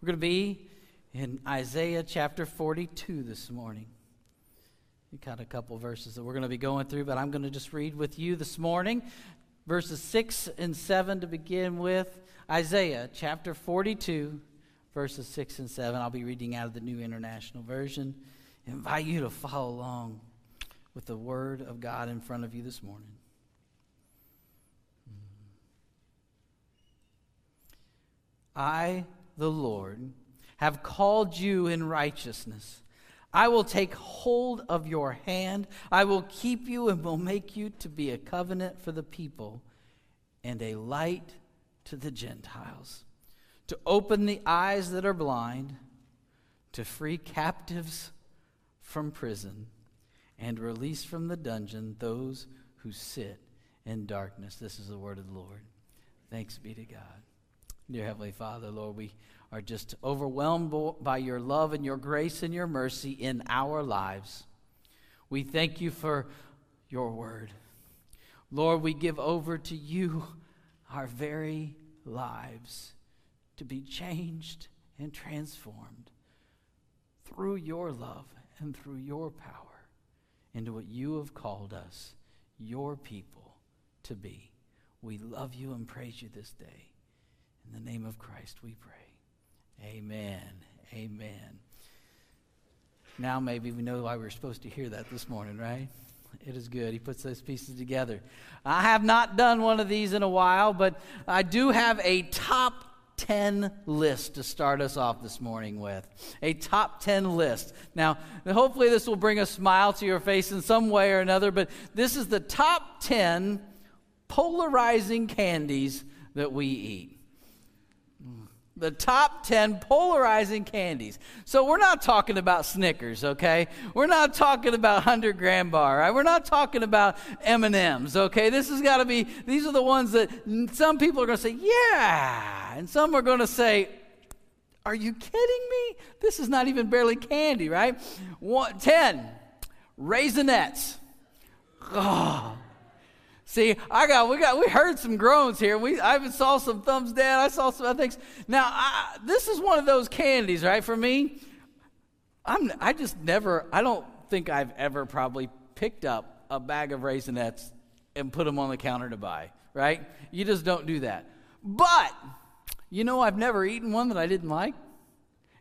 We're going to be in Isaiah chapter 42 this morning. We got a couple verses that we're going to be going through, but I'm going to just read with you this morning verses 6 and 7 to begin with. Isaiah chapter 42, verses 6 and 7. I'll be reading out of the New International Version. I invite you to follow along with the Word of God in front of you this morning. I the Lord, have called you in righteousness. I will take hold of your hand. I will keep you and will make you to be a covenant for the people and a light to the Gentiles, to open the eyes that are blind, to free captives from prison, and release from the dungeon those who sit in darkness. This is the word of the Lord. Thanks be to God. Dear Heavenly Father, Lord, we are just overwhelmed by your love and your grace and your mercy in our lives. We thank you for your word. Lord, we give over to you our very lives to be changed and transformed through your love and through your power into what you have called us, your people, to be. We love you and praise you this day. In the name of Christ we pray. Amen. Amen. Now, maybe we know why we are supposed to hear that this morning, right? It is good. He puts those pieces together. I have not done one of these in a while, but I do have a top 10 list to start us off this morning with. A top 10 list. Now, hopefully, this will bring a smile to your face in some way or another, but this is the top 10 polarizing candies that we eat the top 10 polarizing candies. So we're not talking about Snickers, okay? We're not talking about 100 Grand bar. Right? We're not talking about M&Ms, okay? This has got to be these are the ones that some people are going to say, "Yeah." And some are going to say, "Are you kidding me? This is not even barely candy, right?" One, 10 Raisinets. Oh, See, I got we got we heard some groans here. We I even saw some thumbs down. I saw some other things. Now, I, this is one of those candies, right? For me, I'm I just never. I don't think I've ever probably picked up a bag of raisinets and put them on the counter to buy. Right? You just don't do that. But you know, I've never eaten one that I didn't like.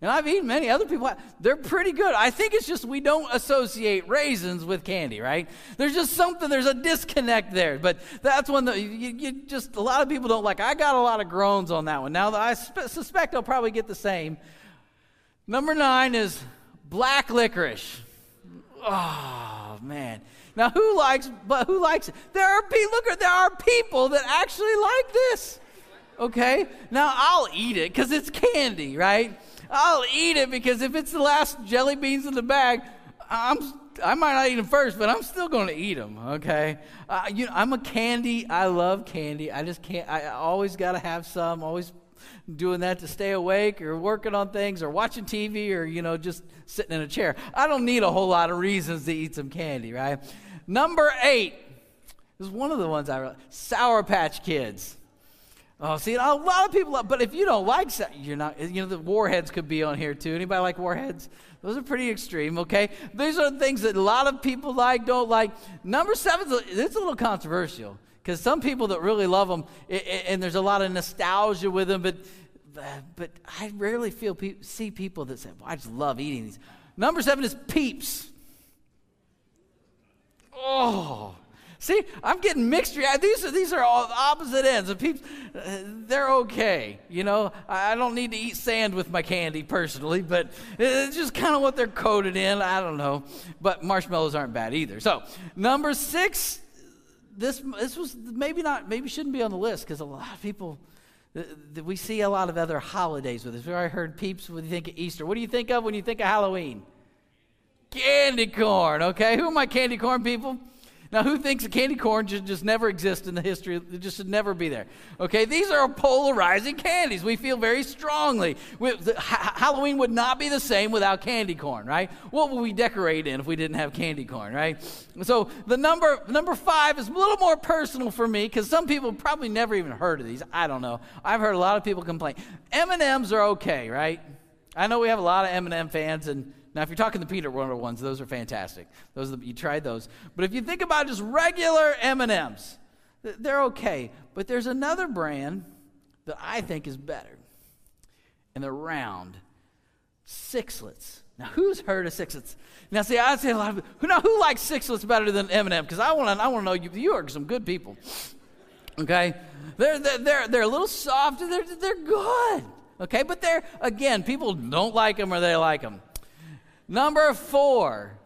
And I've eaten many other people. They're pretty good. I think it's just we don't associate raisins with candy, right? There's just something, there's a disconnect there. But that's one that you, you just, a lot of people don't like. I got a lot of groans on that one. Now, I suspect I'll probably get the same. Number nine is black licorice. Oh, man. Now, who likes, but who likes it? There are people, look, there are people that actually like this. Okay? Now, I'll eat it because it's candy, right? I'll eat it because if it's the last jelly beans in the bag, I'm I might not eat them first, but I'm still going to eat them. Okay, uh, you know, I'm a candy. I love candy. I just can't. I always got to have some. Always doing that to stay awake, or working on things, or watching TV, or you know, just sitting in a chair. I don't need a whole lot of reasons to eat some candy. Right? Number eight is one of the ones I really, Sour Patch Kids. Oh, see, a lot of people, but if you don't like, you're not, you know, the warheads could be on here too. Anybody like warheads? Those are pretty extreme, okay? These are things that a lot of people like, don't like. Number seven, it's a little controversial because some people that really love them, and there's a lot of nostalgia with them, but, but I rarely feel see people that say, well, I just love eating these. Number seven is peeps. Oh, See, I'm getting mixed. These are, these are all opposite ends. Of people, uh, they're okay. You know, I don't need to eat sand with my candy personally, but it's just kind of what they're coated in. I don't know. But marshmallows aren't bad either. So, number six, this, this was maybe not, maybe shouldn't be on the list because a lot of people, we see a lot of other holidays with this. I heard peeps when you think of Easter. What do you think of when you think of Halloween? Candy corn, okay? Who are my candy corn people? Now, who thinks a candy corn should just never exist in the history? It just should never be there. Okay, these are polarizing candies. We feel very strongly. We, the, ha- Halloween would not be the same without candy corn, right? What would we decorate in if we didn't have candy corn, right? So the number number five is a little more personal for me because some people probably never even heard of these. I don't know. I've heard a lot of people complain. M and M's are okay, right? I know we have a lot of M and M fans and now, if you're talking the peanut butter ones, those are fantastic. Those are the, you tried those. But if you think about just regular M&Ms, they're okay. But there's another brand that I think is better, and they're round. Sixlets. Now, who's heard of sixlets? Now, see, I say a lot of who now who likes sixlets better than M&M? Because I want to, I want to know you. You are some good people. Okay, they're they're they're, they're a little soft. They're they're good. Okay, but they're again, people don't like them or they like them. Number four.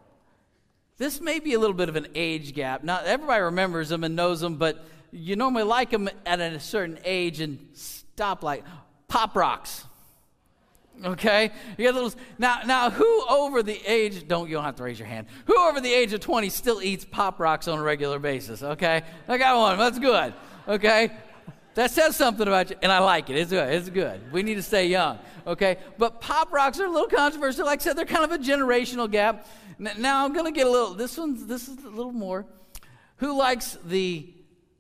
This may be a little bit of an age gap. Not everybody remembers them and knows them, but you normally like them at a certain age and stop like pop rocks. Okay, you got little now. Now, who over the age? Don't you don't have to raise your hand. Who over the age of twenty still eats pop rocks on a regular basis? Okay, I got one. That's good. Okay, that says something about you, and I like it. It's good. It's good. We need to stay young okay? But pop rocks are a little controversial. Like I said, they're kind of a generational gap. Now I'm going to get a little, this one's, this is a little more. Who likes the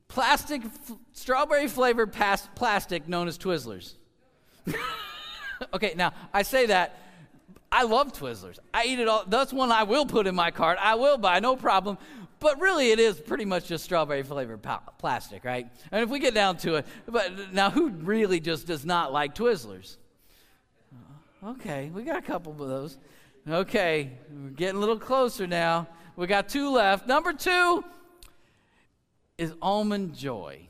plastic, f- strawberry flavored plastic known as Twizzlers? okay, now I say that. I love Twizzlers. I eat it all. That's one I will put in my cart. I will buy, no problem. But really, it is pretty much just strawberry flavored plastic, right? And if we get down to it, but now who really just does not like Twizzlers? Okay, we got a couple of those. Okay, we're getting a little closer now. We got two left. Number two is almond joy.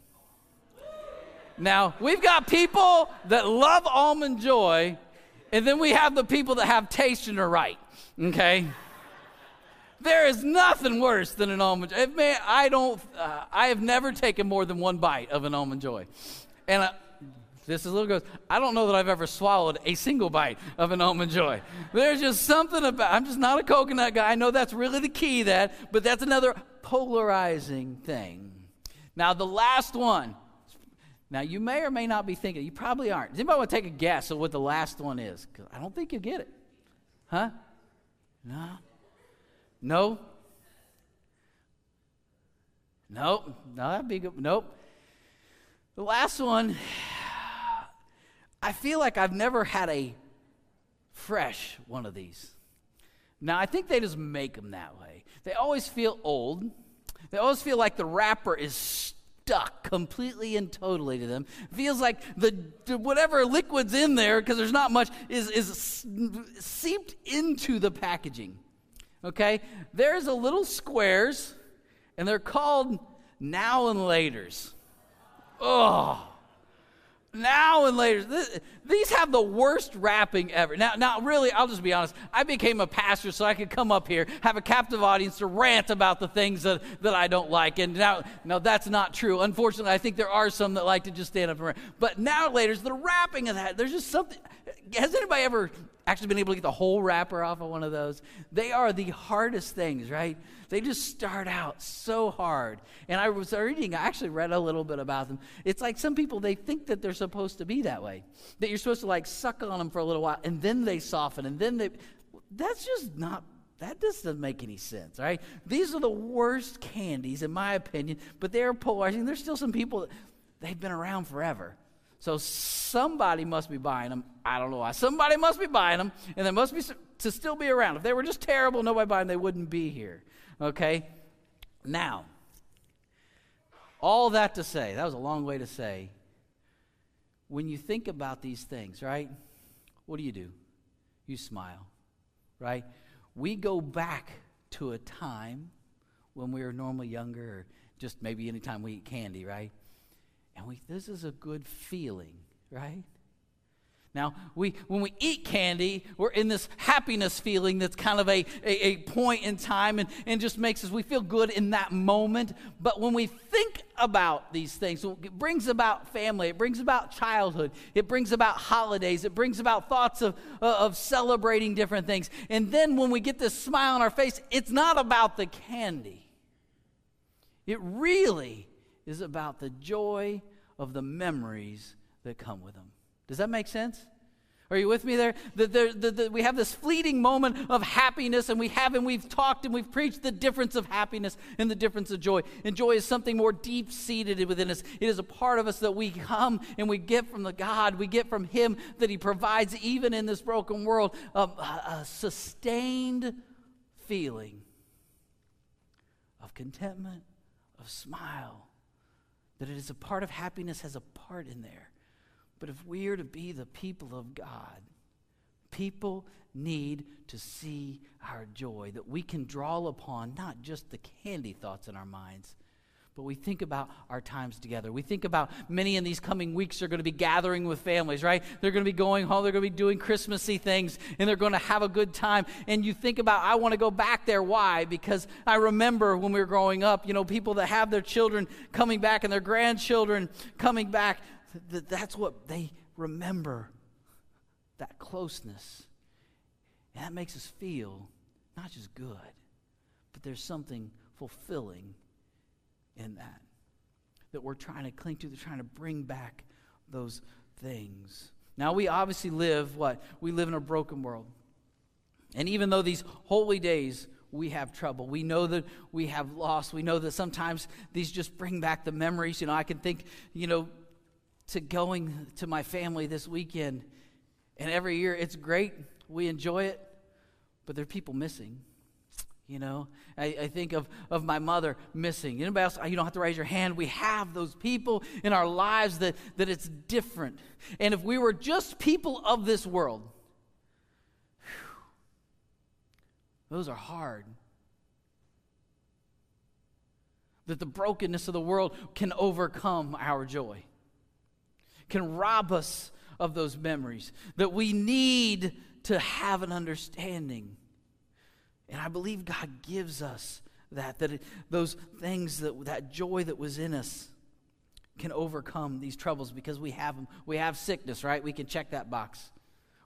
Now, we've got people that love almond joy, and then we have the people that have taste in right. Okay? There is nothing worse than an almond joy. Man, I don't, uh, I have never taken more than one bite of an almond joy. And uh, this is little goes, I don't know that I've ever swallowed a single bite of an almond joy. There's just something about I'm just not a coconut guy. I know that's really the key that, but that's another polarizing thing. Now the last one. Now you may or may not be thinking, you probably aren't. Does anybody want to take a guess of what the last one is? Because I don't think you get it. Huh? No. No. Nope. No, that'd be good. Nope. The last one I feel like I've never had a fresh one of these. Now, I think they just make them that way. They always feel old. They always feel like the wrapper is stuck completely and totally to them. Feels like the, whatever liquid's in there, because there's not much, is, is seeped into the packaging. Okay? There's a little squares, and they're called now and laters. Oh now and later. This, these have the worst wrapping ever. Now, now, really, I'll just be honest. I became a pastor so I could come up here, have a captive audience to rant about the things that, that I don't like. And now, no, that's not true. Unfortunately, I think there are some that like to just stand up and rant. But now, later, the wrapping of that, there's just something. Has anybody ever actually been able to get the whole wrapper off of one of those? They are the hardest things, right? They just start out so hard. And I was reading, I actually read a little bit about them. It's like some people, they think that they're supposed to be that way, that you're supposed to like suck on them for a little while and then they soften and then they. That's just not that doesn't make any sense, right? These are the worst candies, in my opinion, but they're polarizing. There's still some people that they've been around forever. So somebody must be buying them. I don't know why. Somebody must be buying them, and they must be to still be around. If they were just terrible, nobody buying, them, they wouldn't be here. Okay? Now, all that to say, that was a long way to say, when you think about these things, right? What do you do? You smile, right? We go back to a time when we were normally younger, or just maybe anytime we eat candy, right? And we, this is a good feeling, right? Now, we, when we eat candy, we're in this happiness feeling that's kind of a, a, a, point in time and, and just makes us, we feel good in that moment. But when we think about these things, it brings about family, it brings about childhood, it brings about holidays, it brings about thoughts of, uh, of celebrating different things. And then when we get this smile on our face, it's not about the candy, It really is about the joy of the memories that come with them. Does that make sense? Are you with me there? The, the, the, we have this fleeting moment of happiness, and we have, and we've talked and we've preached the difference of happiness and the difference of joy. And joy is something more deep seated within us. It is a part of us that we come and we get from the God, we get from Him that He provides, even in this broken world, a, a sustained feeling of contentment, of smile. That it is a part of happiness, has a part in there. But if we are to be the people of God, people need to see our joy, that we can draw upon not just the candy thoughts in our minds, but we think about our times together. We think about many in these coming weeks are going to be gathering with families, right? They're going to be going home, they're going to be doing Christmassy things, and they're going to have a good time. And you think about, I want to go back there. Why? Because I remember when we were growing up, you know, people that have their children coming back and their grandchildren coming back that that's what they remember that closeness. And that makes us feel not just good, but there's something fulfilling in that. That we're trying to cling to, they're trying to bring back those things. Now, we obviously live what? We live in a broken world. And even though these holy days, we have trouble. We know that we have lost. We know that sometimes these just bring back the memories. You know, I can think, you know, to going to my family this weekend. And every year it's great. We enjoy it. But there are people missing. You know, I, I, think of, of my mother missing. Anybody else? You don't have to raise your hand. We have those people in our lives that, that it's different. And if we were just people of this world, whew, those are hard. That the brokenness of the world can overcome our joy can rob us of those memories, that we need to have an understanding. And I believe God gives us that, that it, those things, that, that joy that was in us can overcome these troubles because we have them. We have sickness, right? We can check that box.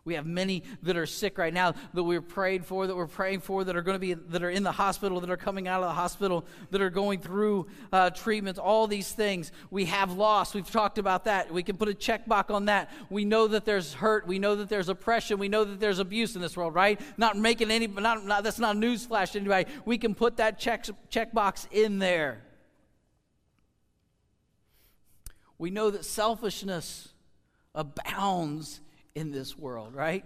We have many that are sick right now that we're prayed for, that we're praying for, that are going to be, that are in the hospital, that are coming out of the hospital, that are going through uh, treatments, all these things. We have lost. We've talked about that. We can put a check box on that. We know that there's hurt. We know that there's oppression. We know that there's abuse in this world, right? Not making any, not, not that's not a newsflash to anybody. We can put that check, check box in there. We know that selfishness abounds in this world, right?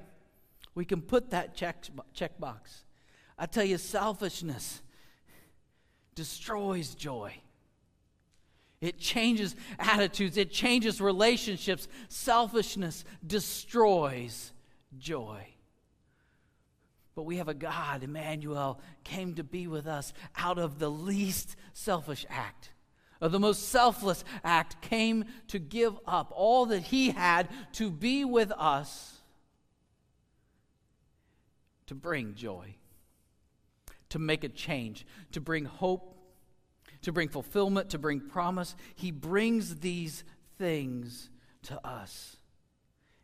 We can put that check, check box. I tell you, selfishness destroys joy. It changes attitudes, it changes relationships. Selfishness destroys joy. But we have a God, Emmanuel, came to be with us out of the least selfish act of the most selfless act, came to give up all that he had to be with us, to bring joy, to make a change, to bring hope, to bring fulfillment, to bring promise. He brings these things to us.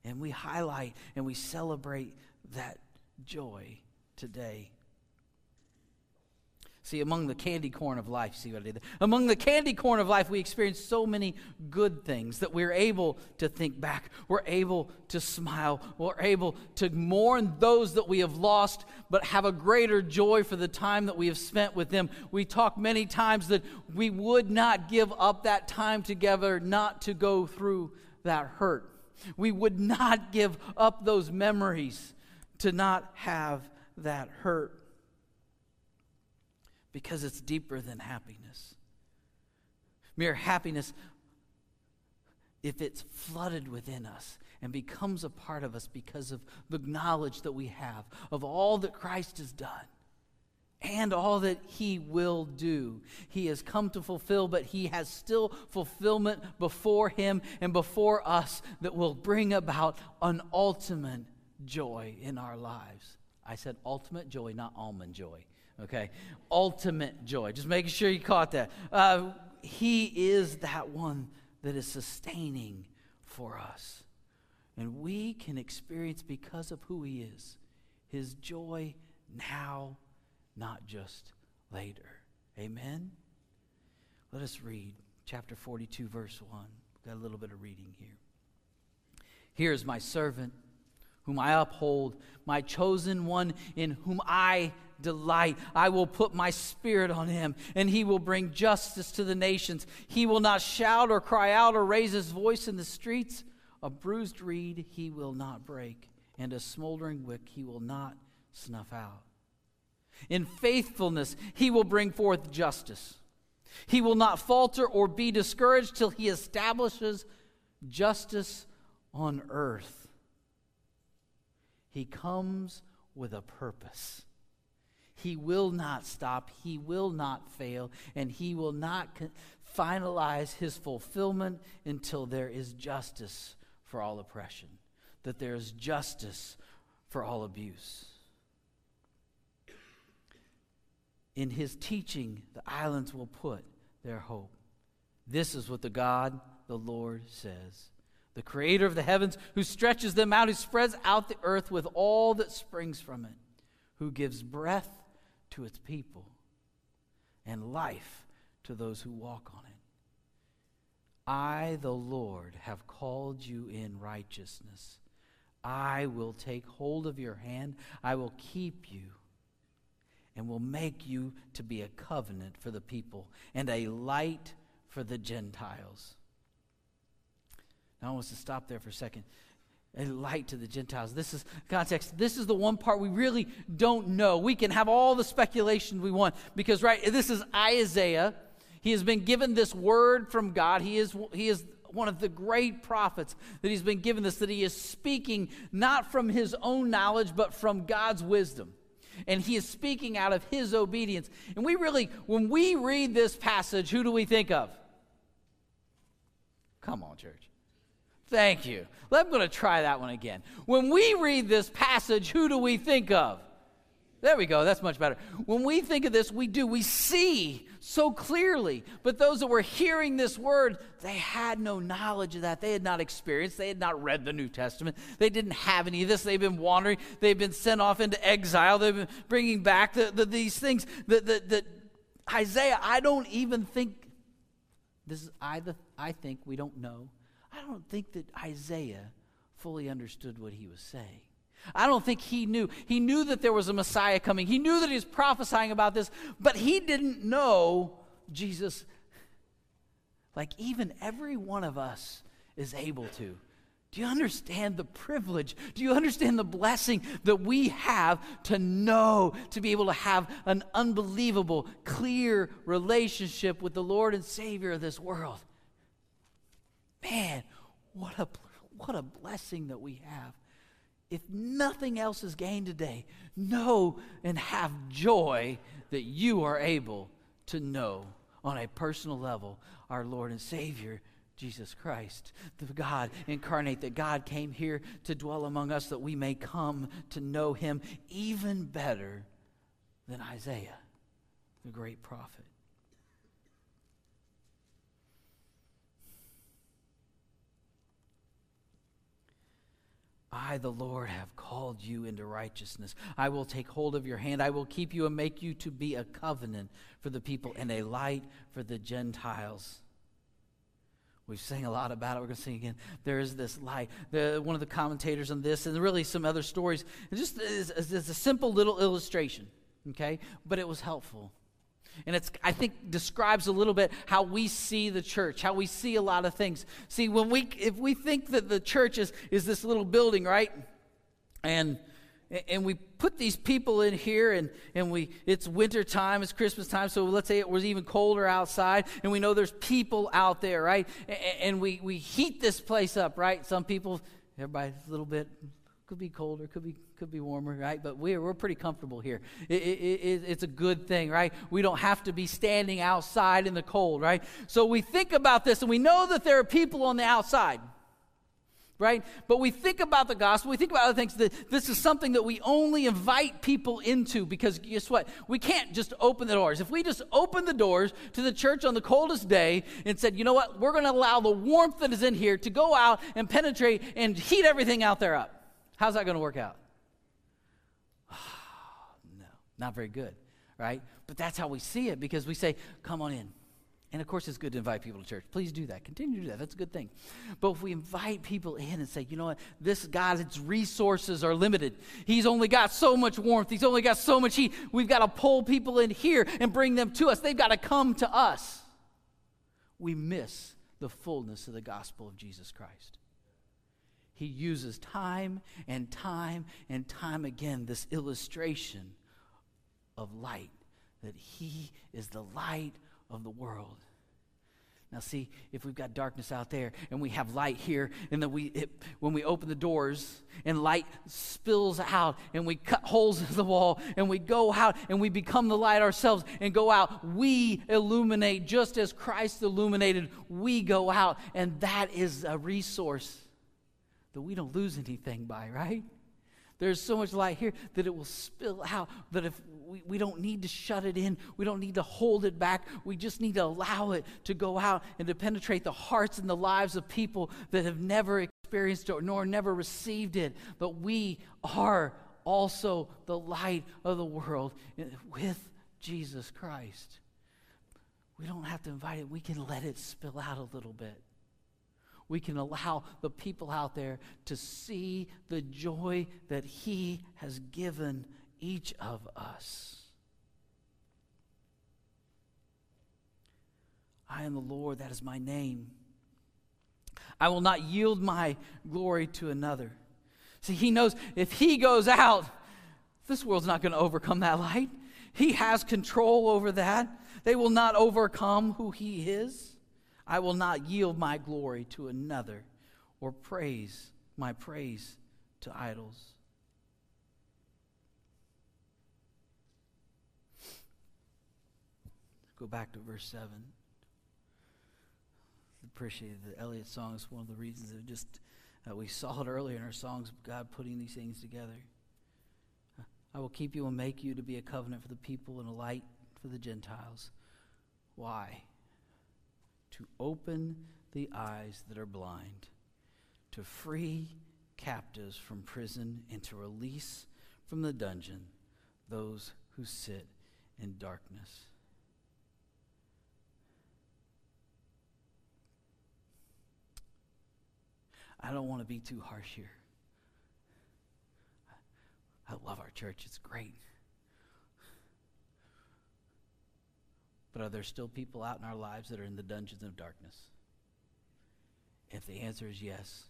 And we highlight and we celebrate that joy today. See, among the candy corn of life, see what I did there? Among the candy corn of life, we experience so many good things that we're able to think back. We're able to smile. We're able to mourn those that we have lost, but have a greater joy for the time that we have spent with them. We talk many times that we would not give up that time together not to go through that hurt. We would not give up those memories to not have that hurt because it's deeper than happiness. Mere happiness, if it's flooded within us and becomes a part of us because of the knowledge that we have of all that Christ has done and all that he will do. He has come to fulfill, but he has still fulfillment before him and before us that will bring about an ultimate joy in our lives. I said ultimate joy, not almond joy. Okay? Ultimate joy. Just making sure you caught that. Uh, he is that one that is sustaining for us. And we can experience, because of who He is, His joy now, not just later. Amen? Let us read chapter 42, verse 1. We've got a little bit of reading here. Here is my servant, whom I uphold, my chosen one, in whom I delight. I will put my spirit on him, and he will bring justice to the nations. He will not shout or cry out or raise his voice in the streets. A bruised reed he will not break, and a smoldering wick he will not snuff out. In faithfulness he will bring forth justice. He will not falter or be discouraged till he establishes justice on earth. He comes with a purpose. He will not stop, he will not fail, and he will not finalize his fulfillment until there is justice for all oppression, that there is justice for all abuse. In his teaching, the islands will put their hope. This is what the God, the Lord, says the creator of the heavens, who stretches them out, who spreads out the earth with all that springs from it, who gives breath to its people and life to those who walk on it. I, the Lord, have called you in righteousness. I will take hold of your hand. I will keep you and will make you to be a covenant for the people and a light for the Gentiles. Now I want us to stop there for a second. A light to the Gentiles. This is context. This is the one part we really don't know. We can have all the speculation we want because, right, this is Isaiah. He has been given this word from God. He is, he is one of the great prophets that he's been given this, that he is speaking not from his own knowledge, but from God's wisdom. And he is speaking out of his obedience. And we really, when we read this passage, who do we think of? Come on, church. Thank you. I'm going to try that one again. When we read this passage, who do we think of? There we go. That's much better. When we think of this, we do. We see so clearly. But those that were hearing this word, they had no knowledge of that. They had not experienced. They had not read the New Testament. They didn't have any of this. They've been wandering. They've been sent off into exile. They've been bringing back the, the, these things that, Isaiah, I don't even think, this is I, the, I think we don't know don't think that Isaiah fully understood what he was saying. I don't think he knew. He knew that there was a Messiah coming. He knew that he was prophesying about this, but he didn't know Jesus like even every one of us is able to. Do you understand the privilege? Do you understand the blessing that we have to know, to be able to have an unbelievable, clear relationship with the Lord and Savior of this world? Man, what a, what a blessing that we have. If nothing else is gained today, know and have joy that you are able to know on a personal level our Lord and Savior, Jesus Christ, the God incarnate, that God came here to dwell among us that we may come to know Him even better than Isaiah, the great prophet. I, the Lord, have called you into righteousness. I will take hold of your hand. I will keep you and make you to be a covenant for the people and a light for the Gentiles. We've sang a lot about it. We're going to sing again. There is this light. The, one of the commentators on this, and really some other stories, it just is, is a simple little illustration, okay? But it was helpful. And it's, I think, describes a little bit how we see the church, how we see a lot of things. See, when we, if we think that the church is, is this little building, right? And, and we put these people in here and, and we it's winter time it's christmas time so let's say it was even colder outside and we know there's people out there right and, and we, we heat this place up right some people everybody's a little bit could be colder, could be could be warmer, right? But we're we're pretty comfortable here. It, it, it, it's a good thing, right? We don't have to be standing outside in the cold, right? So we think about this, and we know that there are people on the outside, right? But we think about the gospel. We think about other things. That this is something that we only invite people into because guess what? We can't just open the doors. If we just open the doors to the church on the coldest day and said, you know what? We're going to allow the warmth that is in here to go out and penetrate and heat everything out there up How's that going to work out? No, not very good, right? But that's how we see it because we say, come on in. And of course, it's good to invite people to church. Please do that. Continue to do that. That's a good thing. But if we invite people in and say, you know what, this God's resources are limited. He's only got so much warmth. He's only got so much heat. We've got to pull people in here and bring them to us. They've got to come to us. We miss the fullness of the gospel of Jesus Christ. He uses time and time and time again this illustration of light, that He is the light of the world. Now, see, if we've got darkness out there and we have light here, and then we, it, when we open the doors and light spills out and we cut holes in the wall and we go out and we become the light ourselves and go out, we illuminate just as Christ illuminated. We go out, and that is a resource that we don't lose anything by, right? There's so much light here that it will spill out. That if we, we don't need to shut it in, we don't need to hold it back. We just need to allow it to go out and to penetrate the hearts and the lives of people that have never experienced it nor never received it. But we are also the light of the world with Jesus Christ. We don't have to invite it, we can let it spill out a little bit we can allow the people out there to see the joy that He has given each of us. I am the Lord, that is my name. I will not yield my glory to another. See, He knows if He goes out, this world's not going to overcome that light. He has control over that. They will not overcome who He is. I will not yield my glory to another or praise my praise to idols. Go back to verse 7. Appreciated the Elliott song. It's one of the reasons that just uh, we saw it earlier in our songs, God putting these things together. I will keep you and make you to be a covenant for the people and a light for the Gentiles. Why? To open the eyes that are blind, to free captives from prison, and to release from the dungeon those who sit in darkness. I don't want to be too harsh here. I love our church, it's great. But are there still people out in our lives that are in the dungeons of darkness? If the answer is yes,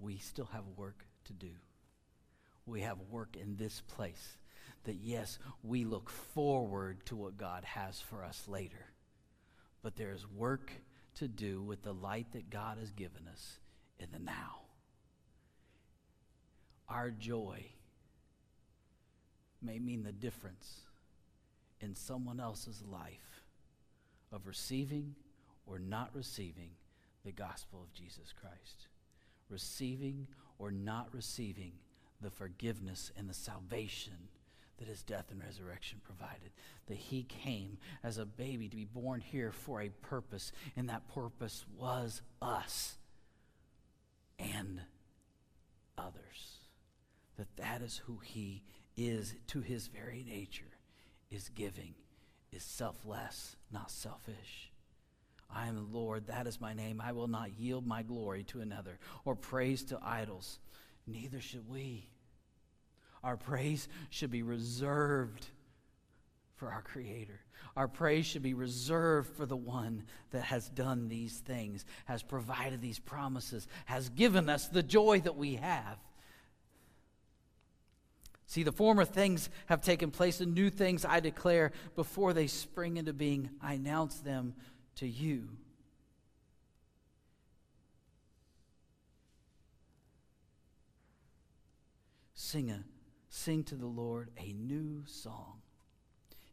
we still have work to do. We have work in this place. That yes, we look forward to what God has for us later. But there is work to do with the light that God has given us in the now. Our joy may mean the difference in someone else's life of receiving or not receiving the gospel of Jesus Christ. Receiving or not receiving the forgiveness and the salvation that his death and resurrection provided. That he came as a baby to be born here for a purpose, and that purpose was us and others. That that is who he is to his very nature, is giving is selfless, not selfish. I am the Lord, that is my name. I will not yield my glory to another or praise to idols. Neither should we. Our praise should be reserved for our Creator. Our praise should be reserved for the one that has done these things, has provided these promises, has given us the joy that we have. See, the former things have taken place, and new things I declare before they spring into being. I announce them to you. Sing, a, sing to the Lord a new song.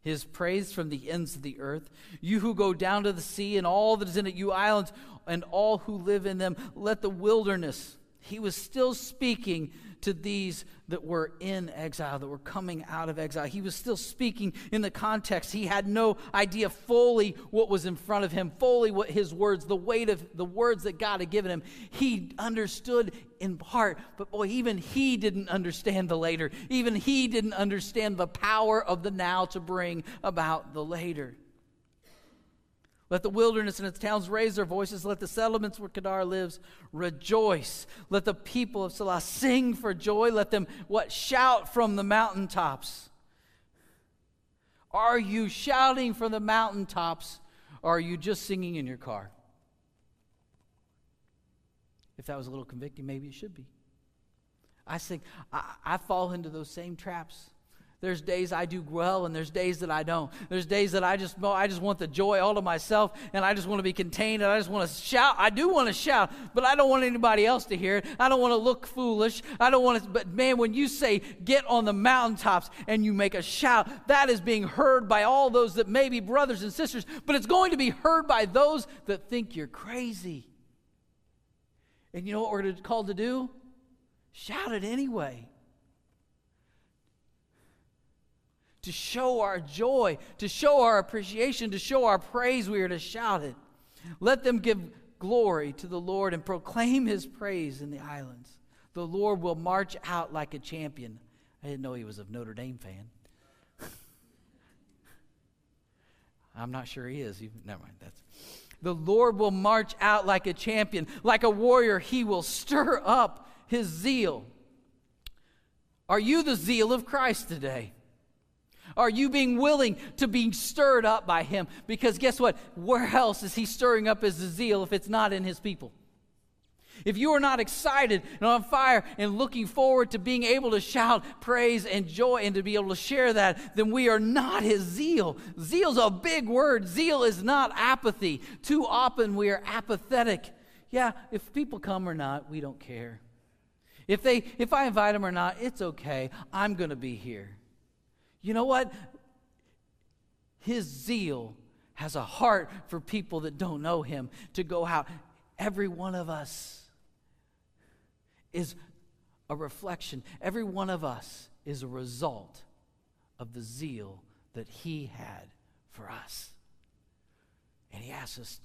His praise from the ends of the earth. You who go down to the sea and all that is in it, you islands and all who live in them, let the wilderness. He was still speaking to these that were in exile, that were coming out of exile. He was still speaking in the context. He had no idea fully what was in front of him, fully what his words, the weight of the words that God had given him. He understood in part, but boy, even he didn't understand the later. Even he didn't understand the power of the now to bring about the later. Let the wilderness and its towns raise their voices. Let the settlements where Kedar lives rejoice. Let the people of Sela sing for joy. Let them what shout from the mountaintops. Are you shouting from the mountaintops or are you just singing in your car? If that was a little convicting, maybe it should be. I think I, I fall into those same traps. There's days I do well, and there's days that I don't. There's days that I just I just want the joy all to myself, and I just want to be contained, and I just want to shout. I do want to shout, but I don't want anybody else to hear it. I don't want to look foolish. I don't want to. But man, when you say get on the mountaintops and you make a shout, that is being heard by all those that may be brothers and sisters, but it's going to be heard by those that think you're crazy. And you know what we're called to do? Shout it anyway. To show our joy, to show our appreciation, to show our praise, we are to shout it. Let them give glory to the Lord and proclaim his praise in the islands. The Lord will march out like a champion. I didn't know he was a Notre Dame fan. I'm not sure he is. Never mind. That's the Lord will march out like a champion, like a warrior. He will stir up his zeal. Are you the zeal of Christ today? Are you being willing to be stirred up by him? Because guess what? Where else is he stirring up his zeal if it's not in his people? If you are not excited and on fire and looking forward to being able to shout praise and joy and to be able to share that, then we are not his zeal. Zeal's a big word. Zeal is not apathy. Too often we are apathetic. Yeah, if people come or not, we don't care. If they if I invite them or not, it's okay. I'm going to be here. You know what? His zeal has a heart for people that don't know him to go out. Every one of us is a reflection. Every one of us is a result of the zeal that he had for us. And he asks us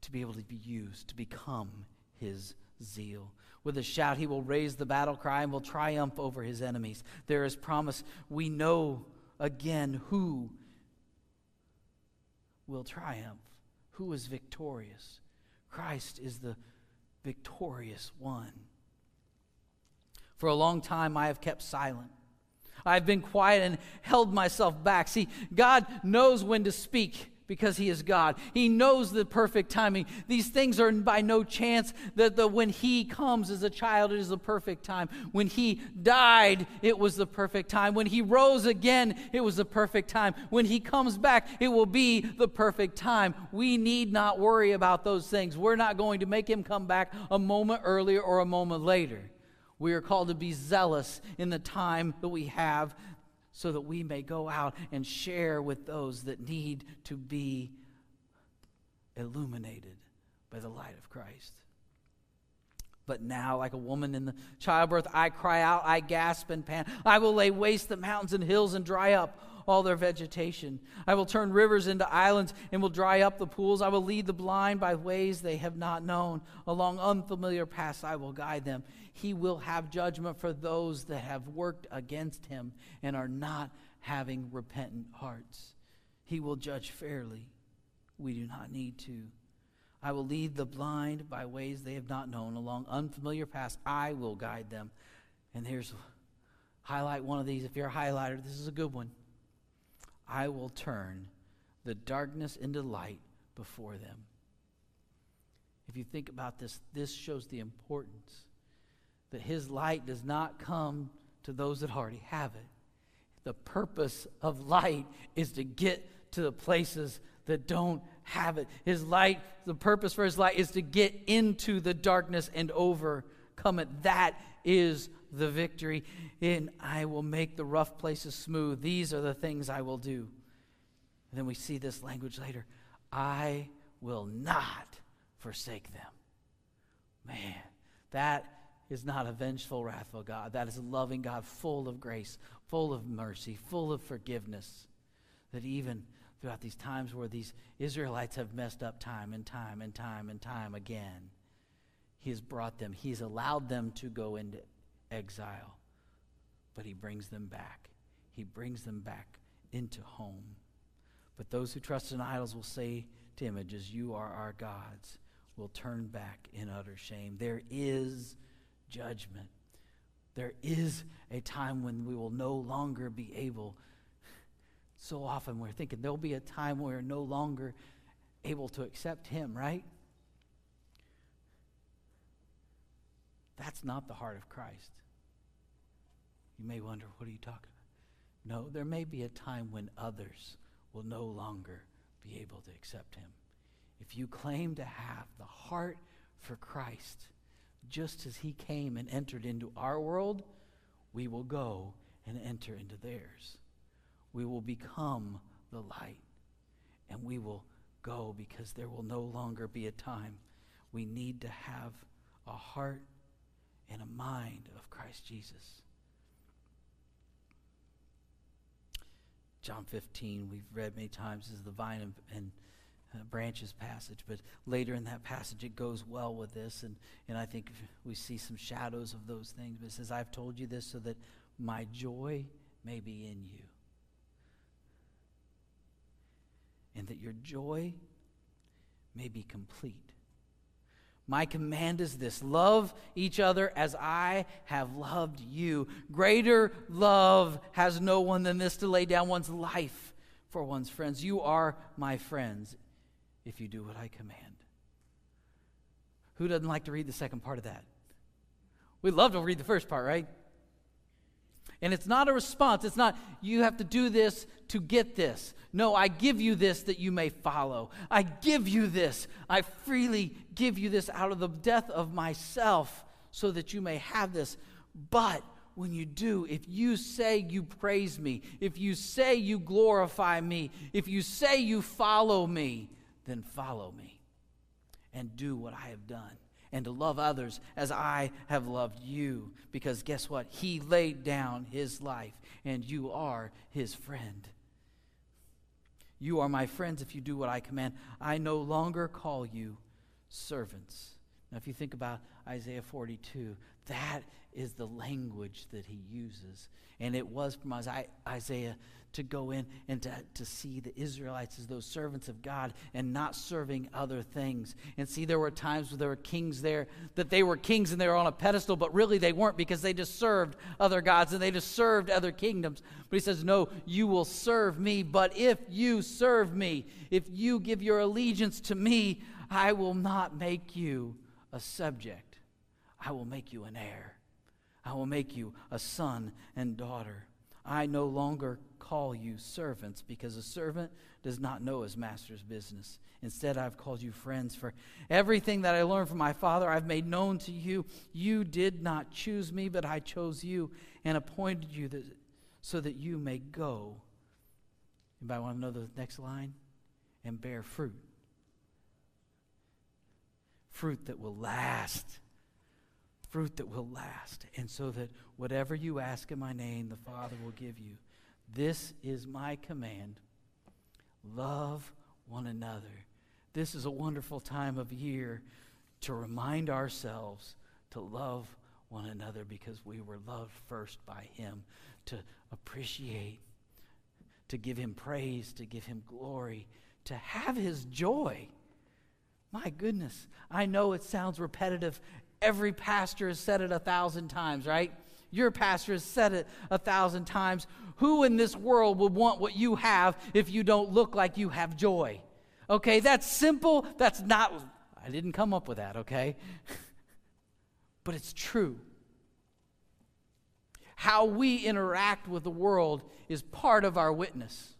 to be able to be used, to become his zeal. With a shout, he will raise the battle cry and will triumph over his enemies. There is promise. We know again who will triumph, who is victorious. Christ is the victorious one. For a long time, I have kept silent. I've been quiet and held myself back. See, God knows when to speak because he is God. He knows the perfect timing. These things are by no chance that the, when he comes as a child, it is the perfect time. When he died, it was the perfect time. When he rose again, it was the perfect time. When he comes back, it will be the perfect time. We need not worry about those things. We're not going to make him come back a moment earlier or a moment later. We are called to be zealous in the time that we have so that we may go out and share with those that need to be illuminated by the light of Christ. But now, like a woman in the childbirth, I cry out, I gasp and pant. I will lay waste the mountains and hills and dry up all their vegetation. I will turn rivers into islands and will dry up the pools. I will lead the blind by ways they have not known. Along unfamiliar paths I will guide them. He will have judgment for those that have worked against him and are not having repentant hearts. He will judge fairly. We do not need to. I will lead the blind by ways they have not known. Along unfamiliar paths I will guide them. And here's highlight one of these. If you're a highlighter, this is a good one. I will turn the darkness into light before them. If you think about this, this shows the importance that his light does not come to those that already have it. The purpose of light is to get to the places that don't have it. His light, the purpose for his light is to get into the darkness and overcome it. That is the victory. And I will make the rough places smooth. These are the things I will do. And then we see this language later I will not forsake them. Man, that is not a vengeful, wrathful God. That is a loving God, full of grace, full of mercy, full of forgiveness. That even throughout these times where these Israelites have messed up time and time and time and time again, He has brought them, He's allowed them to go into exile, but He brings them back. He brings them back into home. But those who trust in idols will say to images, you are our gods, will turn back in utter shame. There is judgment. There is a time when we will no longer be able. So often we're thinking there'll be a time where we're no longer able to accept Him, right? That's not the heart of Christ. You may wonder, what are you talking about? No, there may be a time when others will no longer be able to accept him. If you claim to have the heart for Christ, just as he came and entered into our world, we will go and enter into theirs. We will become the light, and we will go because there will no longer be a time. We need to have a heart and a mind of Christ Jesus. John 15, we've read many times, is the vine and, and uh, branches passage, but later in that passage it goes well with this, and, and I think we see some shadows of those things. But it says, I've told you this so that my joy may be in you, and that your joy may be complete. My command is this love each other as I have loved you. Greater love has no one than this to lay down one's life for one's friends. You are my friends if you do what I command. Who doesn't like to read the second part of that? We love to read the first part, right? And it's not a response. It's not, you have to do this to get this. No, I give you this that you may follow. I give you this. I freely give you this out of the death of myself so that you may have this. But when you do, if you say you praise me, if you say you glorify me, if you say you follow me, then follow me and do what I have done and to love others as I have loved you. Because guess what? He laid down his life, and you are his friend. You are my friends if you do what I command. I no longer call you servants. Now, if you think about Isaiah 42, that is the language that he uses. And it was from Isaiah to go in and to, to see the Israelites as those servants of God and not serving other things. And see, there were times where there were kings there that they were kings and they were on a pedestal, but really they weren't because they just served other gods and they just served other kingdoms. But he says, No, you will serve me. But if you serve me, if you give your allegiance to me, I will not make you a subject, I will make you an heir. I will make you a son and daughter. I no longer call you servants because a servant does not know his master's business. Instead, I've called you friends, for everything that I learned from my Father I've made known to you. You did not choose me, but I chose you and appointed you that, so that you may go. Anybody want to know the next line? And bear fruit. Fruit that will last fruit that will last, and so that whatever you ask in my name, the Father will give you. This is my command love one another. This is a wonderful time of year to remind ourselves to love one another because we were loved first by Him, to appreciate, to give Him praise, to give Him glory, to have His joy. My goodness, I know it sounds repetitive Every pastor has said it a thousand times, right? Your pastor has said it a thousand times. Who in this world would want what you have if you don't look like you have joy? Okay, that's simple. That's not, I didn't come up with that, okay? but it's true. How we interact with the world is part of our witness.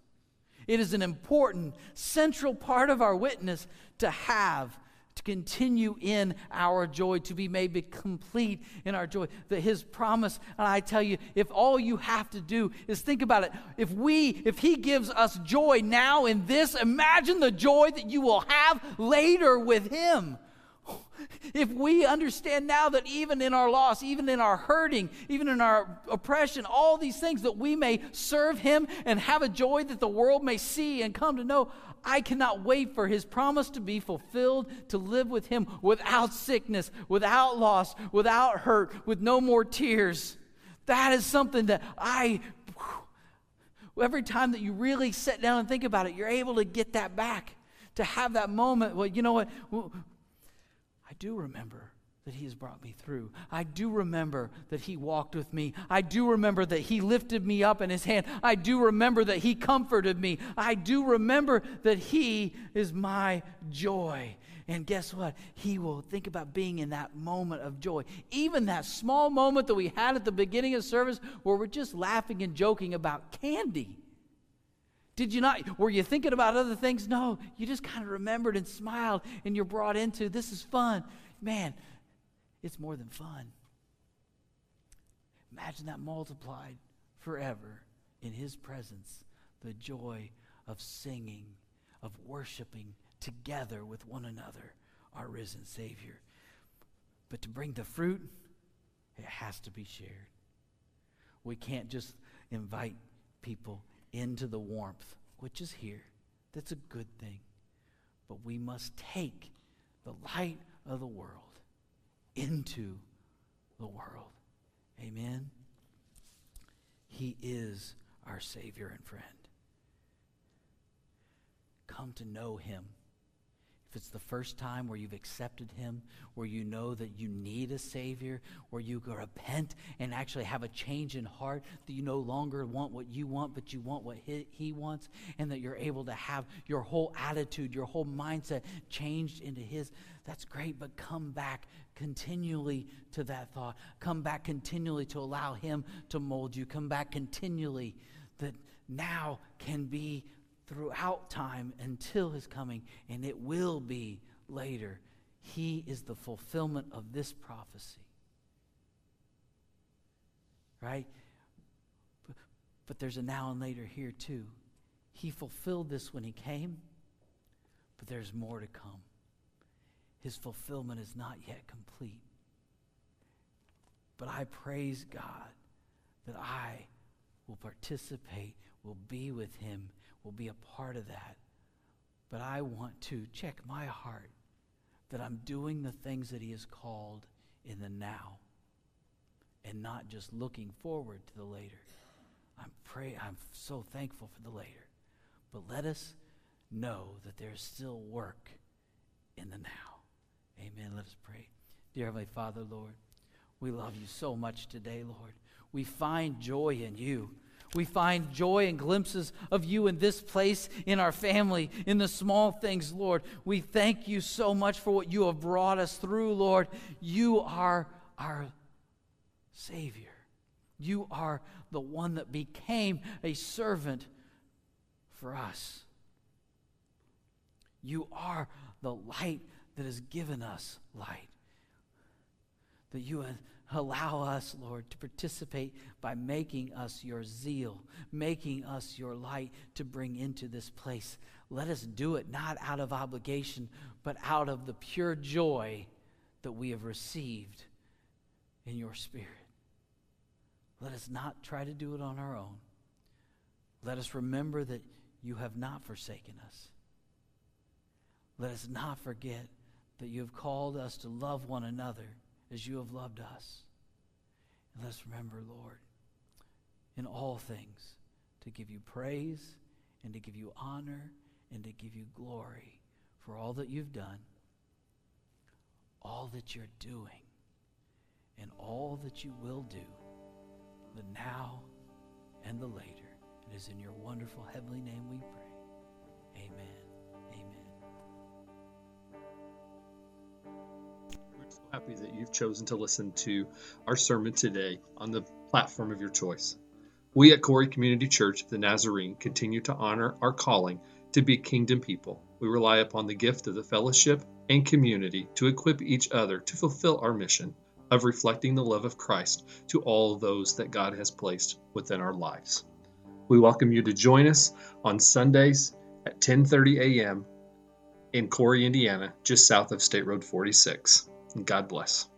It is an important, central part of our witness to have to continue in our joy, to be made complete in our joy. That his promise, and I tell you, if all you have to do is think about it, if we, if he gives us joy now in this, imagine the joy that you will have later with him. If we understand now that even in our loss, even in our hurting, even in our oppression, all these things that we may serve Him and have a joy that the world may see and come to know, I cannot wait for his promise to be fulfilled to live with him without sickness, without loss, without hurt, with no more tears. That is something that I, every time that you really sit down and think about it, you're able to get that back. to have that moment. Well, you know what? Do remember that he has brought me through. I do remember that he walked with me. I do remember that he lifted me up in his hand. I do remember that he comforted me. I do remember that he is my joy. And guess what? He will think about being in that moment of joy. Even that small moment that we had at the beginning of service where we're just laughing and joking about candy. Did you not? Were you thinking about other things? No, you just kind of remembered and smiled and you're brought into this is fun. Man, it's more than fun. Imagine that multiplied forever in His presence, the joy of singing, of worshiping together with one another, our risen Savior. But to bring the fruit, it has to be shared. We can't just invite people into the warmth, which is here. That's a good thing. But we must take the light of the world into the world. Amen. He is our Savior and friend. Come to know Him if it's the first time where you've accepted Him, where you know that you need a Savior, where you can repent and actually have a change in heart, that you no longer want what you want, but you want what He, he wants, and that you're able to have your whole attitude, your whole mindset changed into His, that's great, but come back continually to that thought. Come back continually to allow Him to mold you. Come back continually that now can be throughout time until his coming, and it will be later. He is the fulfillment of this prophecy. Right? But, there's a now and later here, too. He fulfilled this when he came, but there's more to come. His fulfillment is not yet complete. But I praise God that I participate, will be with him will be a part of that. But I want to check my heart that I'm doing the things that He has called in the now and not just looking forward to the later. I'm pray I'm so thankful for the later. But let us know that there's still work in the now. Amen. Let us pray. Dear Heavenly Father, Lord, we love you so much today, Lord. We find joy in you. We find joy and glimpses of you in this place, in our family, in the small things, Lord. We thank you so much for what you have brought us through, Lord. You are our Savior. You are the one that became a servant for us. You are the light that has given us light. That you Allow us, Lord, to participate by making us your zeal, making us your light to bring into this place. Let us do it not out of obligation, but out of the pure joy that we have received in your Spirit. Let us not try to do it on our own. Let us remember that you have not forsaken us. Let us not forget that you have called us to love one another as you have loved us. And let's remember, Lord, in all things, to give you praise and to give you honor and to give you glory for all that you've done, all that you're doing, and all that you will do, the now and the later. It is in your wonderful heavenly name we pray. Amen. Happy that you've chosen to listen to our sermon today on the platform of your choice. We at Cory Community Church the Nazarene continue to honor our calling to be kingdom people. We rely upon the gift of the fellowship and community to equip each other to fulfill our mission of reflecting the love of Christ to all those that God has placed within our lives. We welcome you to join us on Sundays at 10:30 a.m. in Cory, Indiana, just south of State Road 46. God bless.